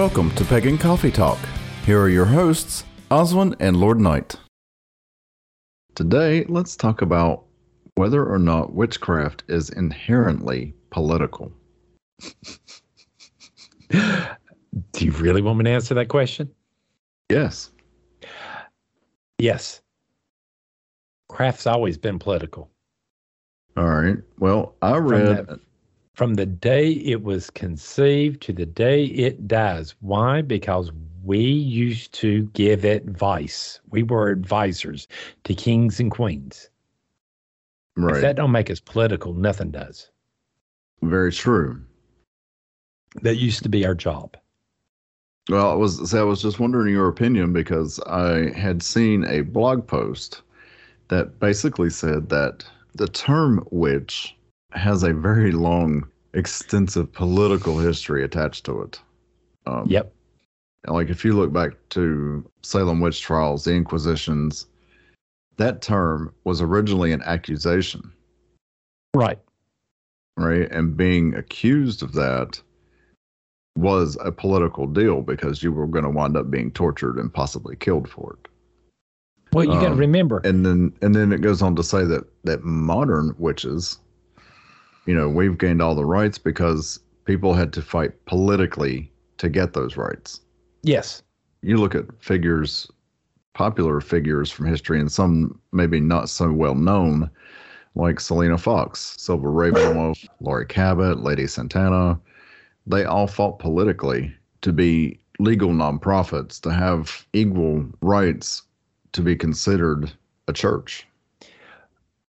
Welcome to Pagan Coffee Talk. Here are your hosts, Oswin and Lord Knight. Today, let's talk about whether or not witchcraft is inherently political. Do you really want me to answer that question? Yes. Yes. Craft's always been political. All right. Well, I From read. From the day it was conceived to the day it dies. Why? Because we used to give advice. We were advisors to kings and queens. right. If that don't make us political, nothing does. Very true. That used to be our job. Well, I was so I was just wondering your opinion because I had seen a blog post that basically said that the term witch has a very long, extensive political history attached to it. Um, Yep. Like if you look back to Salem witch trials, the Inquisitions, that term was originally an accusation, Right. right? And being accused of that was a political deal because you were going to wind up being tortured and possibly killed for it. Well, you got to Um, remember. And then and then it goes on to say that that modern witches, you know, we've gained all the rights because people had to fight politically to get those rights. yes. You look at figures, popular figures from history, and some maybe not so well known, like Selena Fox, Silver Ravenwolf, Laurie Cabot, Lady Santana. They all fought politically to be legal nonprofits, to have equal rights to be considered a church.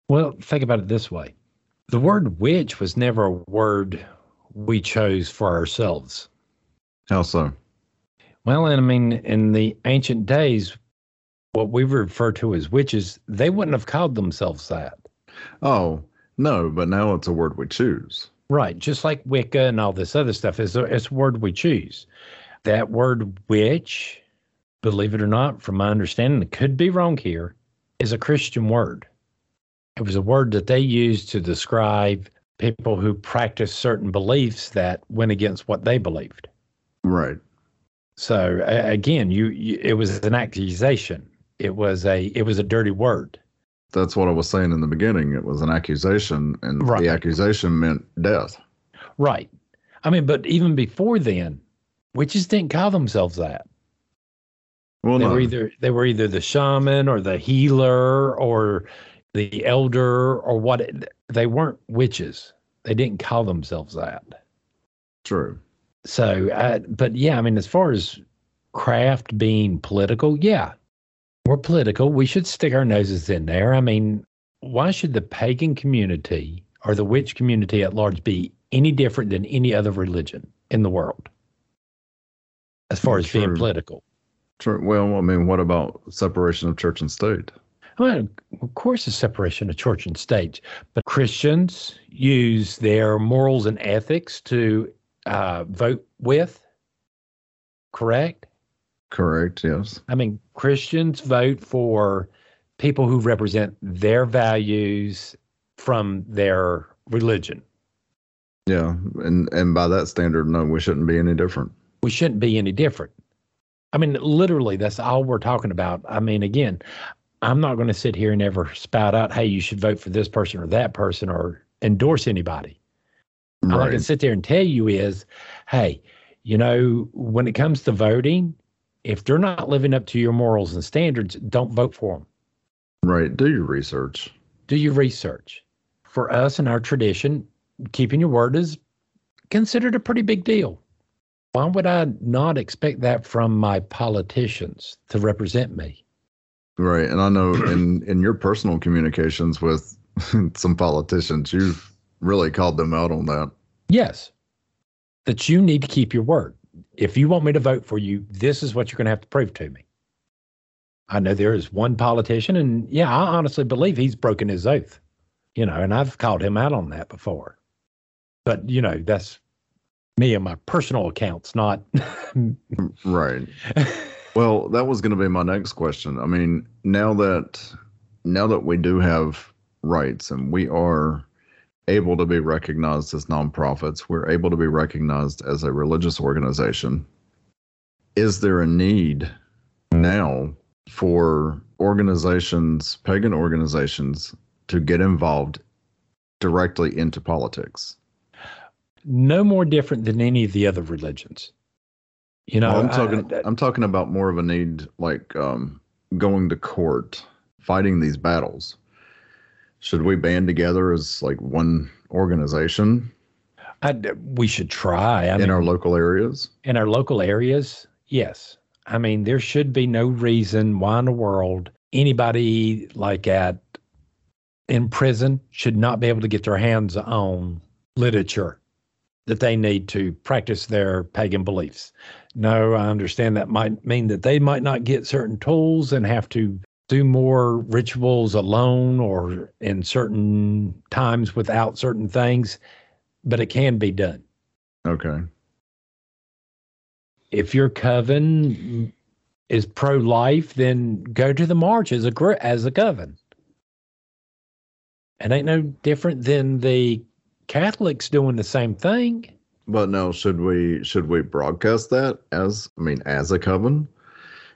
Well, think about it this way the word witch was never a word we chose for ourselves. How so? Well, and I mean, in the ancient days, what we refer to as witches, they wouldn't have called themselves that. Oh, no, but now it's a word we choose. Right. Just like Wicca and all this other stuff is a, it's a word we choose. That word witch, believe it or not, from my understanding, it could be wrong here, is a Christian word. It was a word that they used to describe people who practiced certain beliefs that went against what they believed. Right. So again, you, you it was an accusation. It was a it was a dirty word. That's what I was saying in the beginning. It was an accusation, and Right. the accusation meant death. Right. I mean, but even before then, witches didn't call themselves that. Well, they no. were either they were either the shaman or the healer or the elder or what they weren't witches. They didn't call themselves that. True. So, uh, but yeah, I mean, as far as craft being political, yeah, we're political. We should stick our noses in there. I mean, why should the pagan community or the witch community at large be any different than any other religion in the world as far as being political? True. Well, I mean, what about separation of church and state? Well, of course, a separation of church and state, but Christians use their morals and ethics to uh, vote with, correct? Correct. Yes. I mean, Christians vote for people who represent their values from their religion. Yeah. And and by that standard, no, we shouldn't be any different. We shouldn't be any different. I mean, literally, that's all we're talking about. I mean, again, I'm not going to sit here and ever spout out, hey, you should vote for this person or that person or endorse anybody. All I can sit there and tell you is, hey, you know, when it comes to voting, if they're not living up to your morals and standards, don't vote for them. Right. Do your research. Do your research. For us in our tradition, keeping your word is considered a pretty big deal. Why would I not expect that from my politicians to represent me? Right. And I know in in your personal communications with some politicians, you've really called them out on that. Yes, that you need to keep your word. If you want me to vote for you, this is what you're going to have to prove to me. I know there is one politician, and yeah, I honestly believe he's broken his oath, you know, and I've called him out on that before. But, you know, that's me and my personal accounts, not. Right. Well, that was going to be my next question. I mean, now that now that we do have rights and we are able to be recognized as nonprofits, we're able to be recognized as a religious organization. is there a need now for organizations, pagan organizations, to get involved directly into politics? No more different than any of the other religions. You know, Well, I'm talking. I- I- I'm talking about more of a need, like um, going to court, fighting these battles. Should we band together as like one organization I, we should try. I in mean, our local areas? in our local areas, yes. I mean, there should be no reason why in the world anybody like at in prison should not be able to get their hands on literature that they need to practice their pagan beliefs. No, I understand that might mean that they might not get certain tools and have to do more rituals alone or in certain times without certain things, but it can be done Okay. if your coven is pro-life, then go to the march as a as a coven. It ain't no different than the Catholics doing the same thing. But no, should we should we broadcast that as I mean as a coven?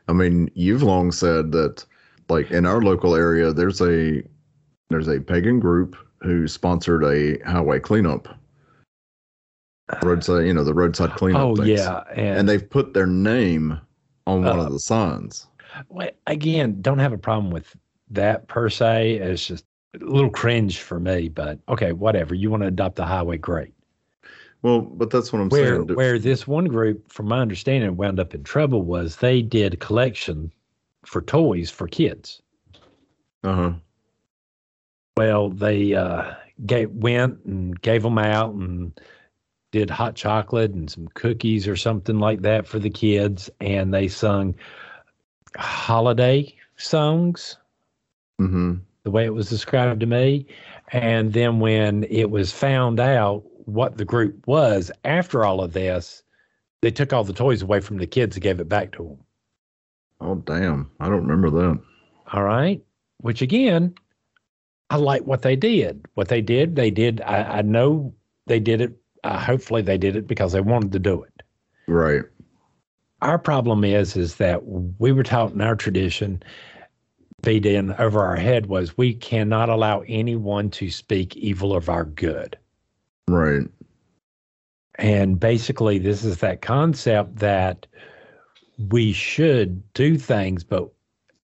I mean, you've long said that like in our local area there's a there's a pagan group who sponsored a highway cleanup. Roadside, you know, the roadside cleanup. oh things. yeah, and, And they've put their name on one Uh, of the signs. well, again, don't have a problem with that per se. It's just a little cringe for me, but okay, whatever. You want to adopt the highway, great. Well, but that's what I'm where saying. Where this one group, from my understanding, wound up in trouble was they did collection for toys for kids. uh-huh. Well, they uh, gave, went and gave them out and did hot chocolate and some cookies or something like that for the kids, and they sung holiday songs hmm the way it was described to me. And then when it was found out what the group was after all of this, they took all the toys away from the kids and gave it back to them. Oh damn. I don't remember that. All right. Which again, I like what they did. What they did, they did. I, I know they did it. Uh, hopefully, they did it because they wanted to do it. Right. Our problem is, is that we were taught in our tradition, feed in over our head was we cannot allow anyone to speak evil of our good. Right. And basically, this is that concept that we should do things, but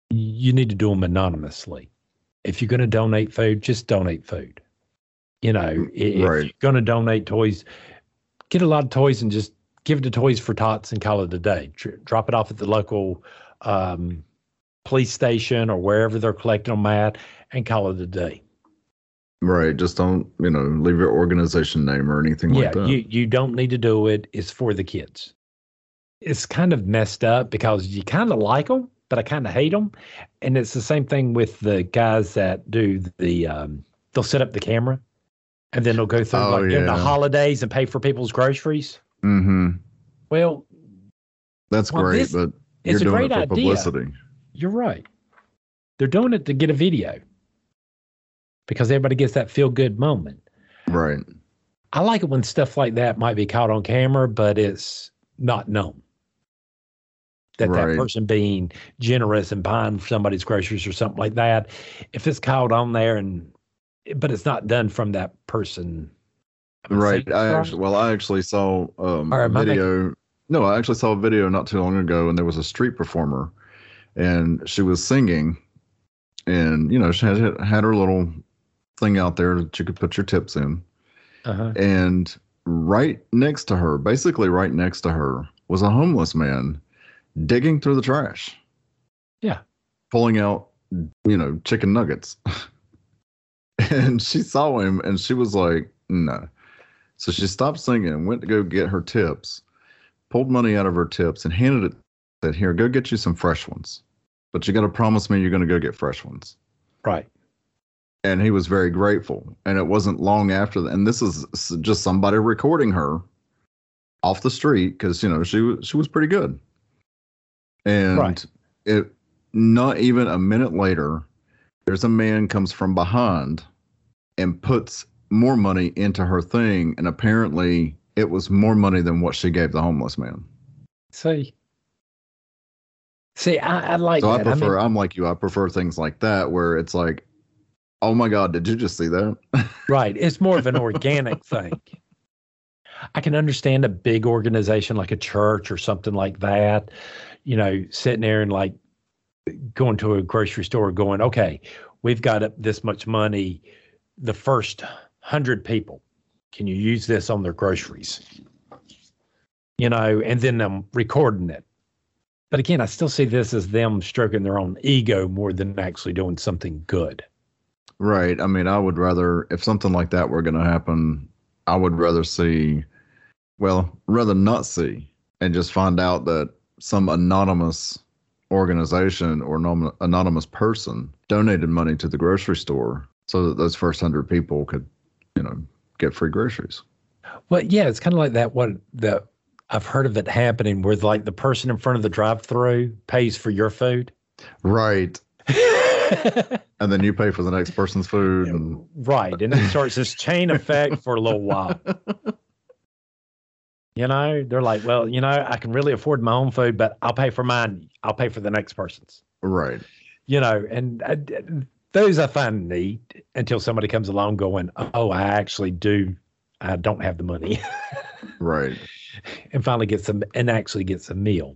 you need to do them anonymously. If you're going to donate food, just donate food. You know, if Right. you're going to donate toys, get a lot of toys and just give it to Toys for Tots and call it a day. Drop it off at the local um, police station or wherever they're collecting them at and call it a day. Right. Just don't, you know, leave your organization name or anything yeah, like that. you you don't need to do it. It's for the kids. It's kind of messed up because you kind of like them, but I kind of hate them. And it's the same thing with the guys that do the. Um, they'll set up the camera, and then they'll go through Oh, like during the holidays and pay for people's groceries. mm-hmm. Well, That's Well, great, but you're it's a doing great it for idea. publicity. You're right. They're doing it to get a video because everybody gets that feel good moment. Right. I like it when stuff like that might be caught on camera, but it's not known. That Right. that person being generous and buying somebody's groceries or something like that, if it's caught on there and, but it's not done from that person. Am I saying Right. I right? actually, well, I actually saw um, Or a I making- video. No, I actually saw a video not too long ago, and there was a street performer, and she was singing, and you know she had had her little thing out there that you could put your tips in, Uh-huh. and right next to her, basically right next to her, was a homeless man digging through the trash. Yeah. Pulling out, you know, chicken nuggets. and she saw him and she was like, no. So she stopped singing, went to go get her tips, pulled money out of her tips and handed it, said, Here, go get you some fresh ones. But you got to promise me you're going to go get fresh ones Right. and he was very grateful. And it wasn't long after that. And this is just somebody recording her off the street because you know she was she was pretty good. And Right. it not even a minute later, there's a man comes from behind and puts more money into her thing, and apparently it was more money than what she gave the homeless man. See, See, I, I like So I that. prefer. mean, I'm like you. I prefer things like that where it's like, oh my god, did you just see that? right. It's more of an organic thing. I can understand a big organization like a church or something like that, you know, sitting there and like going to a grocery store going, okay, we've got this much money. The first hundred people, can you use this on their groceries? You know, and then I'm recording it. But again, I still see this as them stroking their own ego more than actually doing something good. Right. I mean, I would rather if something like that were going to happen, I would rather see, well, rather not see, and just find out that some anonymous organization or nom- anonymous person donated money to the grocery store so that those first hundred people could, you know, get free groceries. Well, yeah, it's kind of like that. What the I've heard of it happening where like the person in front of the drive-through pays for your food. Right. and then you pay for the next person's food. And... Right. And it starts this chain effect for a little while. You know, they're like, well, you know, I can really afford my own food, but I'll pay for mine. I'll pay for the next person's. Right. You know, and I, those I find neat until somebody comes along going, oh, I actually do. I don't have the money. right. And finally gets them and actually gets a meal.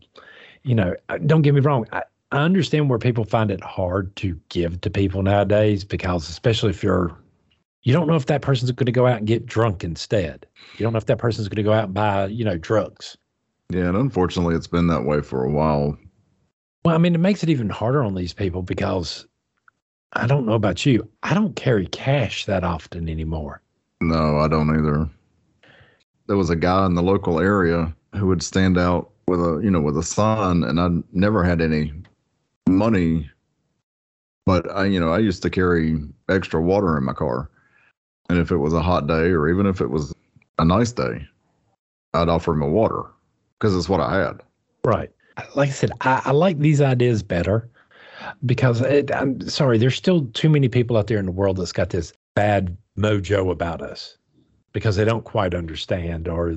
You know, uh, don't get me wrong. I, I understand where people find it hard to give to people nowadays because, especially if you're, you don't know if that person's going to go out and get drunk instead. You don't know if that person's going to go out and buy, you know, drugs. Yeah, and unfortunately, it's been that way for a while. Well, I mean, it makes it even harder on these people because I don't know about you. I don't carry cash that often anymore. No, I don't either. There was a guy in the local area who would stand out with a, you know, with a sign, and I never had any money, but I, you know, I used to carry extra water in my car. And if it was a hot day or even if it was a nice day, I'd offer him a water because it's what I had. Right. Like I said, I, I like these ideas better because it, I'm sorry, there's still too many people out there in the world that's got this bad mojo about us because they don't quite understand, or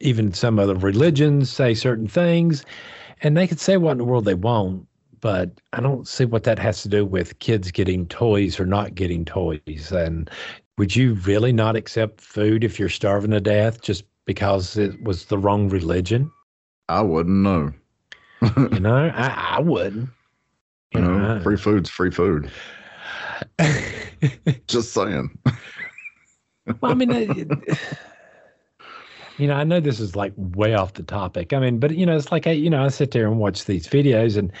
even some other religions say certain things, and they could say what in the world they want, but I don't see what that has to do with kids getting toys or not getting toys. And would you really not accept food if you're starving to death just because it was the wrong religion? I wouldn't know. you know, I, I wouldn't. You, you know, know, free food's free food. Just saying. well, I mean, it, you know, I know this is like way off the topic. I mean, but you know, it's like I, you know, I sit there and watch these videos, and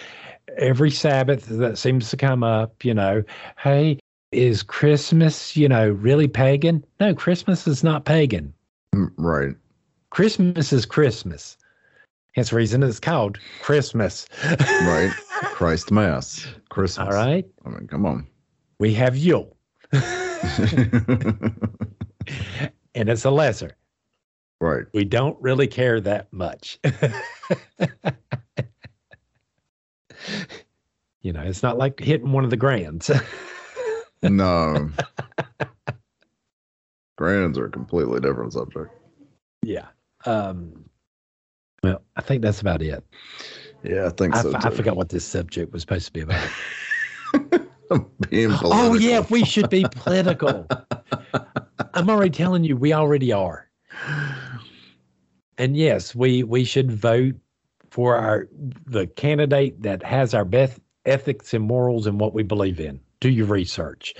every Sabbath that seems to come up, you know, hey, is Christmas, you know, really pagan? No, Christmas is not pagan. Mm, right. Christmas is Christmas. Hence reason it's called Christmas. right. Christ Mass. Christmas. All right. I mean, come on. We have Yule. and it's a lesser. Right. We don't really care that much. you know, it's not like hitting one of the grands. no. Grands are a completely different subject. Yeah. Um, well, I think that's about it. Yeah, I think I, so. F- I forgot what this subject was supposed to be about. Being political. Oh yeah, we should be political. I'm already telling you, we already are. And yes, we we should vote for our the candidate that has our best ethics and morals and what we believe in. Do your research.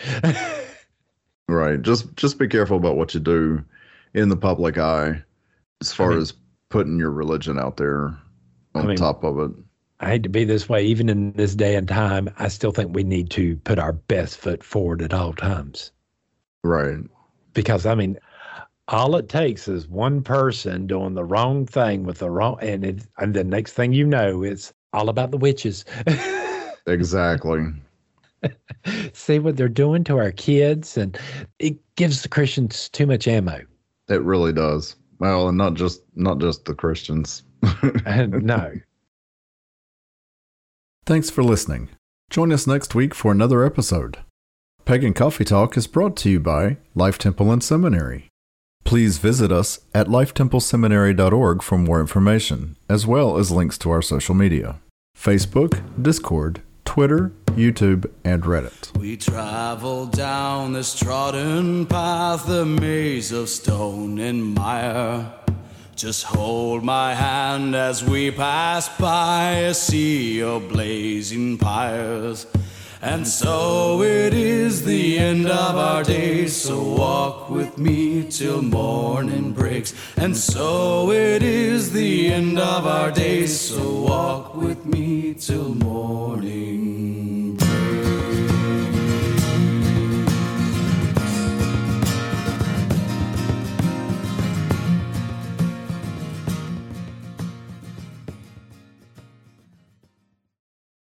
right. Just just be careful about what you do in the public eye as far I mean, as putting your religion out there on I mean, top of it. I hate to be this way, even in this day and time, I still think we need to put our best foot forward at all times. Right. Because I mean, all it takes is one person doing the wrong thing with the wrong, and it, and the next thing you know, it's all about the witches. exactly. See what they're doing to our kids, and it gives the Christians too much ammo. It really does. Well, and not just not just the Christians. Uh, no. Thanks for listening. Join us next week for another episode. Pagan Coffee Talk is brought to you by Life Temple and Seminary. Please visit us at lifetempleseminary.org for more information, as well as links to our social media. Facebook, Discord, Twitter, YouTube, and Reddit. We travel down this trodden path, a maze of stone and mire. Just hold my hand as we pass by a sea of blazing pyres. And so it is the end of our days, so walk with me till morning breaks. And so it is the end of our days, so walk with me till morning